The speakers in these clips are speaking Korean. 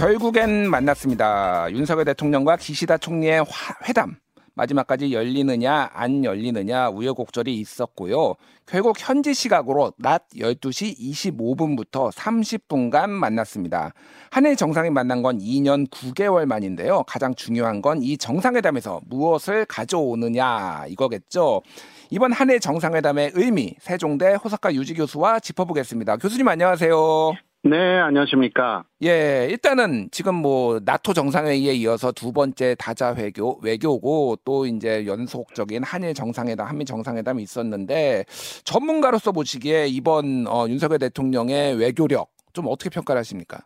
결국엔 만났습니다. 윤석열 대통령과 기시다 총리의 회담. 마지막까지 열리느냐 안 열리느냐 우여곡절이 있었고요. 결국 현지 시각으로 낮 12시 25분부터 30분간 만났습니다. 한일 정상이 만난 건 2년 9개월 만인데요. 가장 중요한 건 이 정상회담에서 무엇을 가져오느냐 이거겠죠. 이번 한일 정상회담의 의미 세종대 호사카 유지 교수와 짚어보겠습니다. 교수님 안녕하세요. 네, 안녕하십니까. 예, 일단은 지금 뭐 나토 정상회의에 이어서 두 번째 다자 외교 외교고 또 이제 연속적인 한일 정상회담, 한미 정상회담이 있었는데 전문가로서 보시기에 이번 어, 윤석열 대통령의 외교력 좀 어떻게 평가를 하십니까?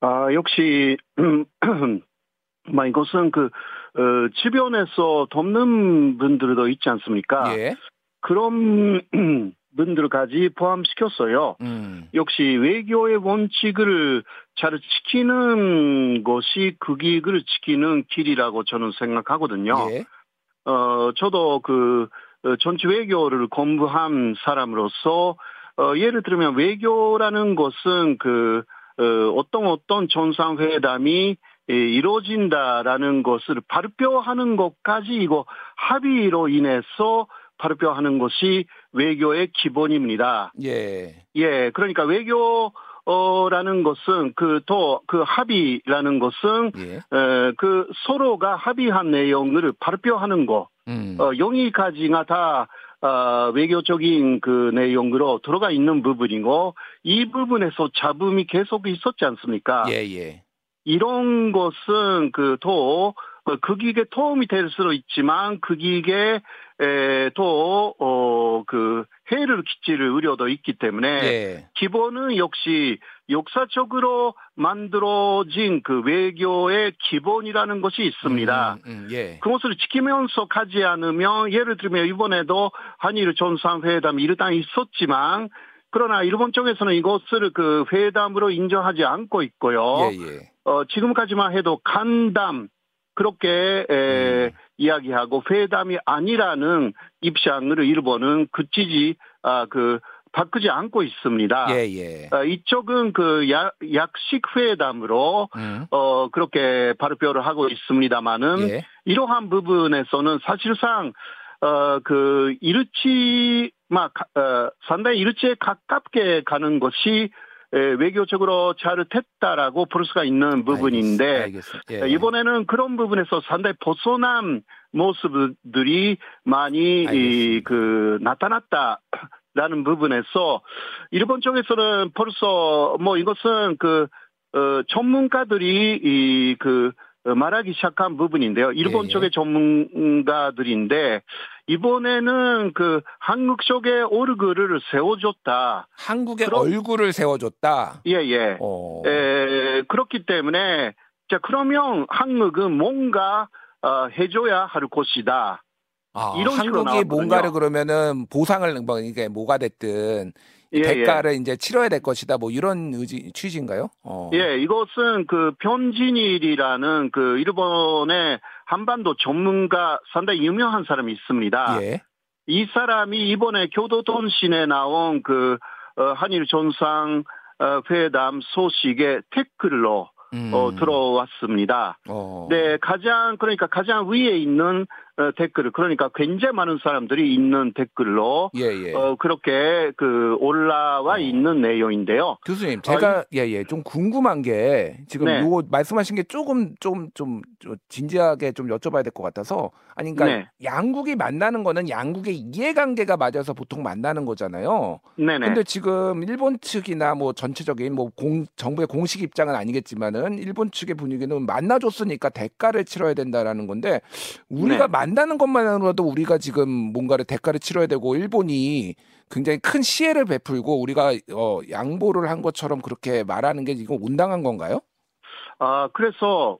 아, 역시 뭐 이것은 그 어, 주변에서 돕는 분들도 있지 않습니까? 예. 그런 분들까지 포함시켰어요. 음. 역시 외교의 원칙을 잘 지키는 것이 그 길을 지키는 길이라고 저는 생각하거든요. 예. 어, 저도 그 어, 전체 외교를 공부한 사람으로서 어, 예를 들면 외교라는 것은 그 어, 어떤 어떤 정상회담이 예, 이루어진다라는 것을 발표하는 것까지 이거 합의로 인해서 발표하는 것이 외교의 기본입니다. 예. 예, 그러니까 외교 어라는 것은 그 또그 그 합의라는 것은 예. 에, 그 서로가 합의한 내용을 발표하는 거 음. 어, 여기까지가 다 어, 외교적인 그 내용으로 들어가 있는 부분이고 이 부분에서 잡음이 계속 있었지 않습니까? 예, 예. 이런 것은 그또 그 기계 도움이 될 수도 있지만 그 기계 또어그 해를 끼칠 우려도 있기 때문에 네. 기본은 역시 역사적으로 만들어진 그 외교의 기본이라는 것이 있습니다. 음, 음, 예. 그것을 지키면서 가지 않으면 예를 들면 이번에도 한일 정상회담이 일단 있었지만 그러나 일본 쪽에서는 이것을 그 회담으로 인정하지 않고 있고요. 예, 예. 어, 지금까지만 해도 간담 그렇게 에, 음. 이야기하고 회담이 아니라는 입장을 일본은 그치지 아, 그 바꾸지 않고 있습니다. 예, 예. 어, 이쪽은 그 야, 약식 회담으로 음. 어 그렇게 발표를 하고 있습니다만은 예. 이러한 부분에서는 사실상 어 그 일치 막 어, 상당히 일치에 가깝게 가는 것이 외교적으로 잘 됐다라고 볼 수가 있는 부분인데 알겠습니다. 예. 이번에는 그런 부분에서 상당히 벗어난 모습들이 많이 이, 그 나타났다 라는 부분에서 일본 쪽에서는 벌써 뭐 이것은 그 어, 전문가들이 이그 어, 말하기 시작한 부분인데요. 일본 예, 예. 쪽의 전문가들인데 이번에는 그 한국 쪽의 얼굴을 세워줬다. 한국의 그런, 얼굴을 세워줬다. 예예. 예. 어. 에, 그렇기 때문에 자 그러면 한국은 뭔가 어, 해줘야 할 것이다. 아, 이런 한국이 뭔가를 그러면은 보상을 뭐 이게 뭐가 됐든 예, 대가를 예. 이제 치러야 될 것이다. 뭐 이런 의지 취지인가요? 어. 예, 이것은 그 변진일이라는 그 일본의 한반도 전문가 상당히 유명한 사람이 있습니다. 예. 이 사람이 이번에 교도통신에 나온 그 어, 한일 정상 어, 회담 소식에 댓글로 음. 어, 들어왔습니다. 어. 네, 가장 그러니까 가장 위에 있는 어, 댓글 그러니까 굉장히 많은 사람들이 있는 댓글로 예, 예. 어, 그렇게 그 올라와 어. 있는 내용인데요. 교수님, 제가 예예 어, 예, 좀 궁금한 게 지금 네. 요거 말씀하신 게 조금 좀좀 진지하게 좀 여쭤봐야 될 것 같아서 아니 그러니까 네. 양국이 만나는 거는 양국의 이해관계가 맞아서 보통 만나는 거잖아요. 네네. 근데 지금 일본 측이나 뭐 전체적인 뭐 공, 정부의 공식 입장은 아니겠지만은 일본 측의 분위기는 만나줬으니까 대가를 치러야 된다라는 건데 우리가 네. 안다는 것만으로도 우리가 지금 뭔가를 대가를 치러야 되고 일본이 굉장히 큰 시혜를 베풀고 우리가 어, 양보를 한 것처럼 그렇게 말하는 게 이거 온당한 건가요? 아 그래서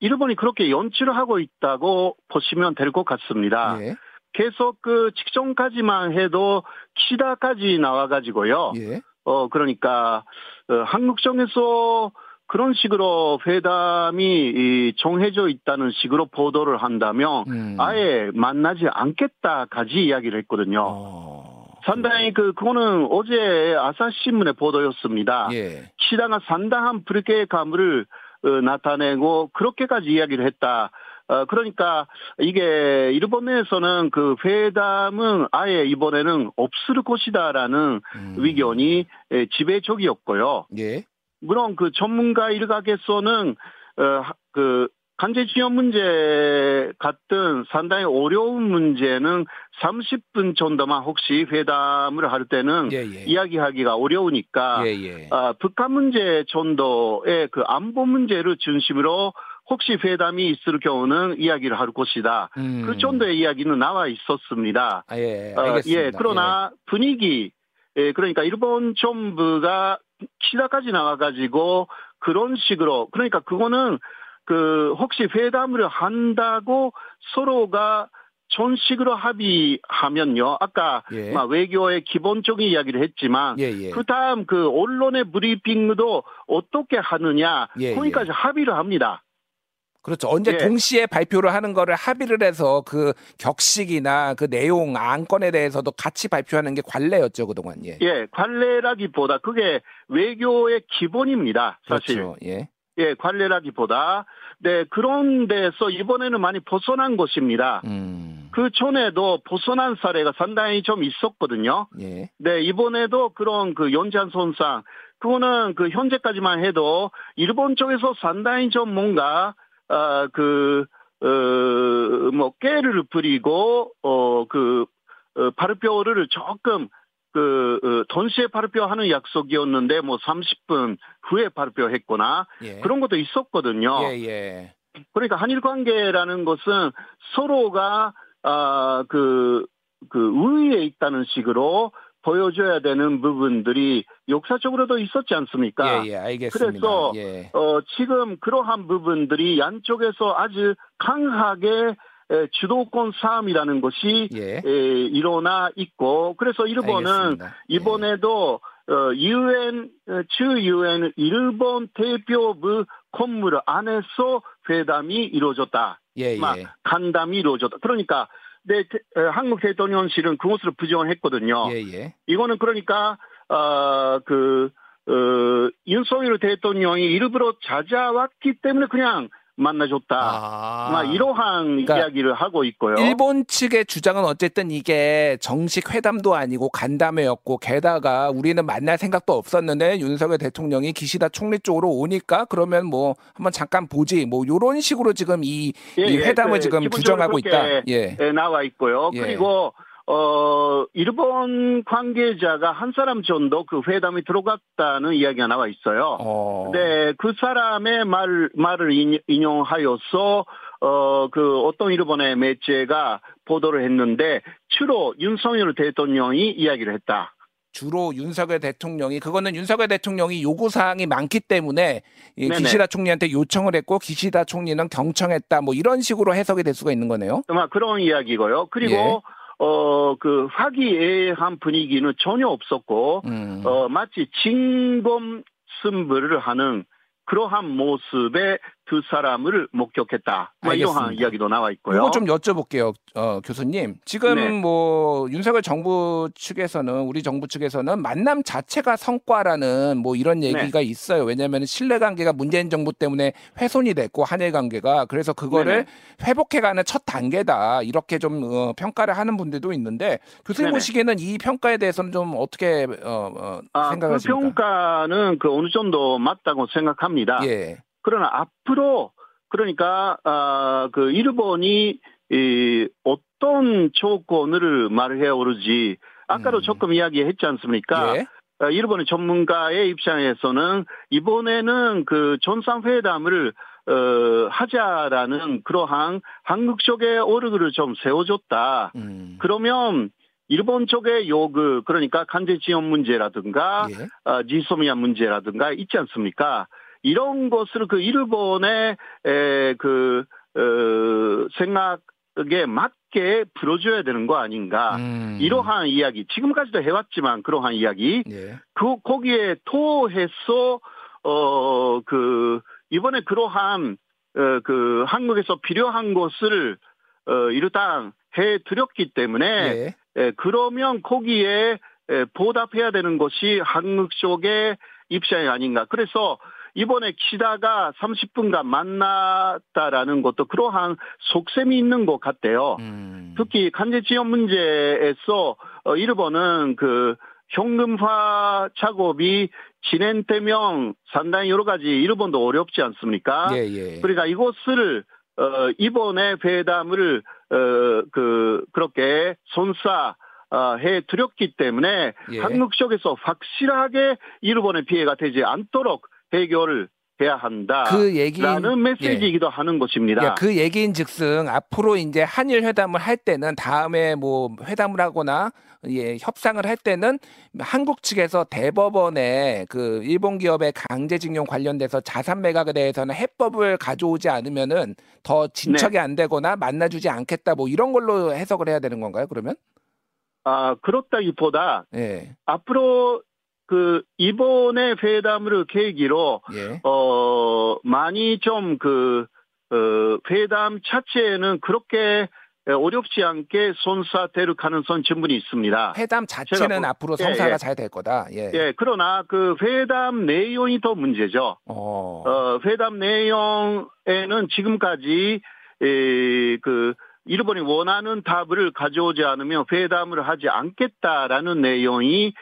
일본이 그렇게 연출을 하고 있다고 보시면 될 것 같습니다. 예. 계속 그 직전까지만 해도 키시다까지 나와가지고요. 예. 어 그러니까 어, 한국 정에서 그런 식으로 회담이 정해져 있다는 식으로 보도를 한다면 음. 아예 만나지 않겠다까지 이야기를 했거든요. 어. 상당히 그 그거는 어제 아사신문의 보도였습니다. 예. 시당가 상당한 불쾌감을 어, 나타내고 그렇게까지 이야기를 했다. 어, 그러니까 이게 일본에서는 그 회담은 아예 이번에는 없을 것이다라는 음. 의견이 예, 지배적이었고요. 예. 물론 그 전문가 일각에서는 어, 그 간제지원 문제 같은 상당히 어려운 문제는 30분 정도만 혹시 회담을 할 때는 예, 예. 이야기하기가 어려우니까 예, 예. 어, 북한 문제 정도의 그 안보 문제를 중심으로 혹시 회담이 있을 경우는 이야기를 할 것이다. 음. 그 정도의 이야기는 나와 있었습니다. 아, 예, 어, 알겠습니다. 어, 예, 그러나 예. 분위기, 예, 그러니까 일본 정부가 키다까지 나와가지고 그런 식으로 그러니까 그거는 그 혹시 회담을 한다고 서로가 전식으로 합의하면요. 아까 예. 외교의 기본적인 이야기를 했지만 예, 예. 그다음 그 언론의 브리핑도 어떻게 하느냐 예, 거기까지 예. 합의를 합니다. 그렇죠. 언제 예. 동시에 발표를 하는 거를 합의를 해서 그 격식이나 그 내용 안건에 대해서도 같이 발표하는 게 관례였죠 그동안. 예. 예, 관례라기보다 그게 외교의 기본입니다. 사실. 그렇죠. 예. 예, 관례라기보다 네 그런 데서 이번에는 많이 벗어난 것입니다. 음. 그 전에도 벗어난 사례가 상당히 좀 있었거든요. 예. 네 이번에도 그런 그 연장 손상 그거는 그 현재까지만 해도 일본 쪽에서 상당히 좀 뭔가 아 그 어, 뭐, 깨를 부리고, 어, 그, 어, 발표를 조금 그 어, 동시에 발표하는 약속이었는데 뭐 30분 후에 발표했거나 예. 그런 것도 있었거든요. 예, 예. 그러니까 한일 관계라는 것은 서로가 아 그그 그 우위에 있다는 식으로 보여줘야 되는 부분들이 역사적으로도 있었지 않습니까? 예, 예, 알겠습니다. 그래서 예. 어, 지금 그러한 부분들이 양쪽에서 아주 강하게 주도권 싸움이라는 것이 예. 일어나 있고 그래서 일본은 알겠습니다. 예. 이번에도 유엔 어, 주 유엔 일본 대표부 건물 안에서 회담이 이루어졌다. 예, 예. 간담이 이루어졌다. 그러니까 네, 한국 대통령실은 그것을 부정을 했거든요. 예, 예. 이거는 그러니까 어그 어, 윤석열 대통령이 일부러 찾아왔기 때문에 그냥 만나줬다. 아. 막 이러한 그러니까 이야기를 하고 있고요. 일본 측의 주장은 어쨌든 이게 정식 회담도 아니고 간담회였고 게다가 우리는 만날 생각도 없었는데 윤석열 대통령이 기시다 총리 쪽으로 오니까 그러면 뭐 한번 잠깐 보지 뭐 이런 식으로 지금 이, 예, 이 예, 회담을 예, 지금 부정하고 있다. 예. 나와 있고요. 예. 그리고 어, 일본 관계자가 한 사람 정도 그 회담이 들어갔다는 이야기가 나와 있어요. 어. 네, 그 사람의 말, 말을 인용하여서, 어, 그 어떤 일본의 매체가 보도를 했는데, 주로 윤석열 대통령이 이야기를 했다. 주로 윤석열 대통령이 그거는 윤석열 대통령이 요구 사항이 많기 때문에 기시다 총리한테 요청을 했고 기시다 총리는 경청했다 뭐 이런 식으로 해석이 될 수가 있는 거네요. 아마 그런 이야기고요. 그리고 예. 어, 그, 화기애애한 분위기는 전혀 없었고, 음. 어, 마치 진검 승부를 하는 그러한 모습의 두 사람을 목격했다. 뭐 이러한 이야기도 나와 있고요. 이거 좀 여쭤볼게요, 어, 교수님. 지금 네. 뭐 윤석열 정부 측에서는 우리 정부 측에서는 만남 자체가 성과라는 뭐 이런 네. 얘기가 네. 있어요. 왜냐하면 신뢰 관계가 문재인 정부 때문에 훼손이 됐고 한일 관계가 그래서 그거를 네네. 회복해가는 첫 단계다 이렇게 좀 어, 평가를 하는 분들도 있는데 교수님 네네. 보시기에는 이 평가에 대해서는 좀 어떻게 어, 어, 아, 그 생각하십니까? 그 평가는 그 어느 정도 맞다고 생각합니다. 예. 그러나 앞으로 그러니까 아 그 일본이 이 어떤 조건을 말해 오르지 아까도 음. 조금 이야기했지 않습니까? 예. 아, 일본의 전문가의 입장에서는 이번에는 그 전상회담을 어, 하자라는 그러한 한국 쪽의 오르그를 좀 세워줬다. 음. 그러면 일본 쪽의 요구 그러니까 간제 지원 문제라든가 예. 어, 지소미아 문제라든가 있지 않습니까? 이런 것을 그 일본의 에, 그 어, 생각에 맞게 풀어줘야 되는 거 아닌가 음. 이러한 이야기 지금까지도 해왔지만 그러한 이야기 예. 그 거기에 토해서 어 그 이번에 그러한 어, 그 한국에서 필요한 것을 어, 일단 해 드렸기 때문에 예. 에, 그러면 거기에 에, 보답해야 되는 것이 한국 쪽의 입장이 아닌가. 그래서 이번에 키다가 30분간 만났다라는 것도 그러한 속셈이 있는 것 같대요. 음. 특히 간제 지원 문제에서 어, 일본은 그 현금화 작업이 진행되면 상당히 여러 가지 일본도 어렵지 않습니까? 예, 예. 그러니까 이것을 어, 이번에 회담을 어, 그 그렇게 손사 어, 해 드렸기 때문에 예. 한국 쪽에서 확실하게 일본의 피해가 되지 않도록 해결을 해야 한다. 그 얘기라는 메시지이기도 예. 하는 것입니다. 예, 그 얘기인즉슨 앞으로 이제 한일 회담을 할 때는 다음에 뭐 회담을 하거나 예, 협상을 할 때는 한국 측에서 대법원에 그 일본 기업의 강제징용 관련돼서 자산 매각에 대해서는 해법을 가져오지 않으면은 더 진척이 네. 안 되거나 만나주지 않겠다 뭐 이런 걸로 해석을 해야 되는 건가요? 그러면? 아 그렇다기보다 예. 앞으로 그 이번에 회담을 계기로 예. 어 많이 좀그 어, 회담 자체는 그렇게 어렵지 않게 손사될 가능성 충분히 있습니다. 회담 자체는 앞으로 성사가 예, 예. 잘 될 거다. 예. 예. 그러나 그 회담 내용이 더 문제죠. 어, 어 회담 내용에는 지금까지 에, 그 일본이 원하는 답을 가져오지 않으면 회담을 하지 않겠다라는 내용이 에,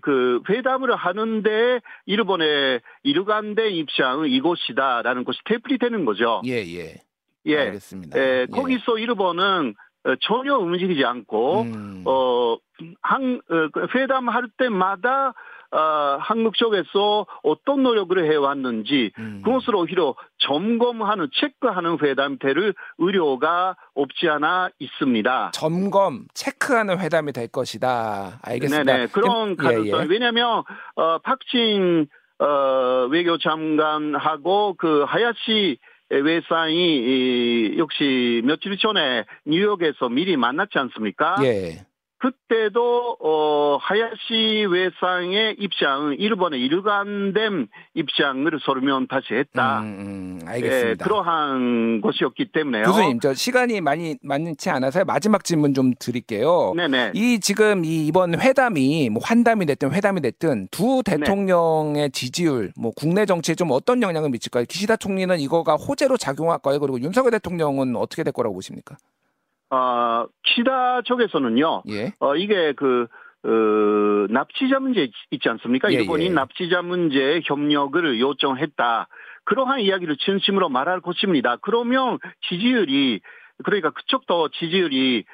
그 회담을 하는데 일본의 일관된 입장은 이곳이다라는 것이 태플이 되는 거죠. 예, 예. 예. 알겠습니다. 에, 예. 거기서 일본은 어, 전혀 움직이지 않고 음. 어한 어, 그 회담할 때마다 어, 한국 쪽에서 어떤 노력을 해왔는지 음. 그것을 오히려 점검하는 체크하는 회담대를 의료가 없지 않아 있습니다. 점검 체크하는 회담이 될 것이다. 알겠습니다. 네네 그런 가능성 예, 예. 왜냐하면 어, 팍친 어, 외교 장관하고 그 하야시 외상이 역시 며칠 전에 뉴욕에서 미리 만났지 않습니까? 예. 그때도 어 하야시 외상의 입장은 일본의 일관된 입장을 서르면 다시 했다. 음, 음, 알겠습니다. 예, 그러한 것이었기 때문에요. 교수님, 저 시간이 많이 많지 않아서 마지막 질문 좀 드릴게요. 네네. 이 지금 이 이번 회담이 뭐 환담이 됐든 회담이 됐든 두 네. 대통령의 네. 지지율, 뭐 국내 정치에 좀 어떤 영향을 미칠까요? 기시다 총리는 이거가 호재로 작용할까요? 그리고 윤석열 대통령은 어떻게 될 거라고 보십니까? 어, 키다 쪽에서는요. 예. 어, 이게 그, 어, 납치자 문제 있지 않습니까? 예, 일본이 예. 납치자 문제 협력을 요청했다. 그러한 이야기를 진심으로 말할 것입니다. 그러면 지지율이, 그러니까 그쪽도 지지율이 에,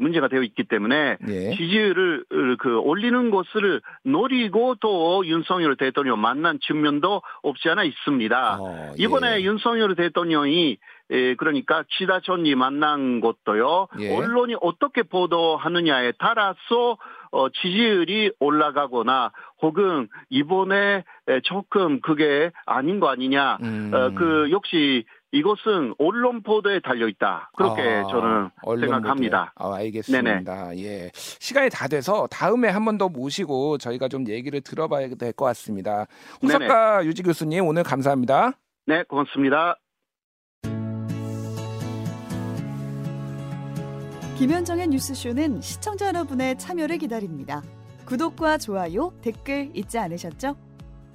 문제가 되어 있기 때문에 예. 지지율을 그 올리는 것을 노리고 또 윤석열 대통령 만난 측면도 없지 않아 있습니다. 어, 예. 이번에 윤석열 대통령이 에, 그러니까 치다 전이 만난 것도요. 예. 언론이 어떻게 보도하느냐에 따라서 어, 지지율이 올라가거나 혹은 이번에 조금 그게 아닌 거 아니냐. 음. 어, 그 역시 이것은 언론 보도에 달려 있다. 그렇게 아, 저는 생각합니다. 아, 알겠습니다. 네네. 예. 시간이 다 돼서 다음에 한 번 더 모시고 저희가 좀 얘기를 들어봐야 될 것 같습니다. 호사카 유지 교수님 오늘 감사합니다. 네, 고맙습니다. 김현정의 뉴스쇼는 시청자 여러분의 참여를 기다립니다. 구독과 좋아요, 댓글 잊지 않으셨죠?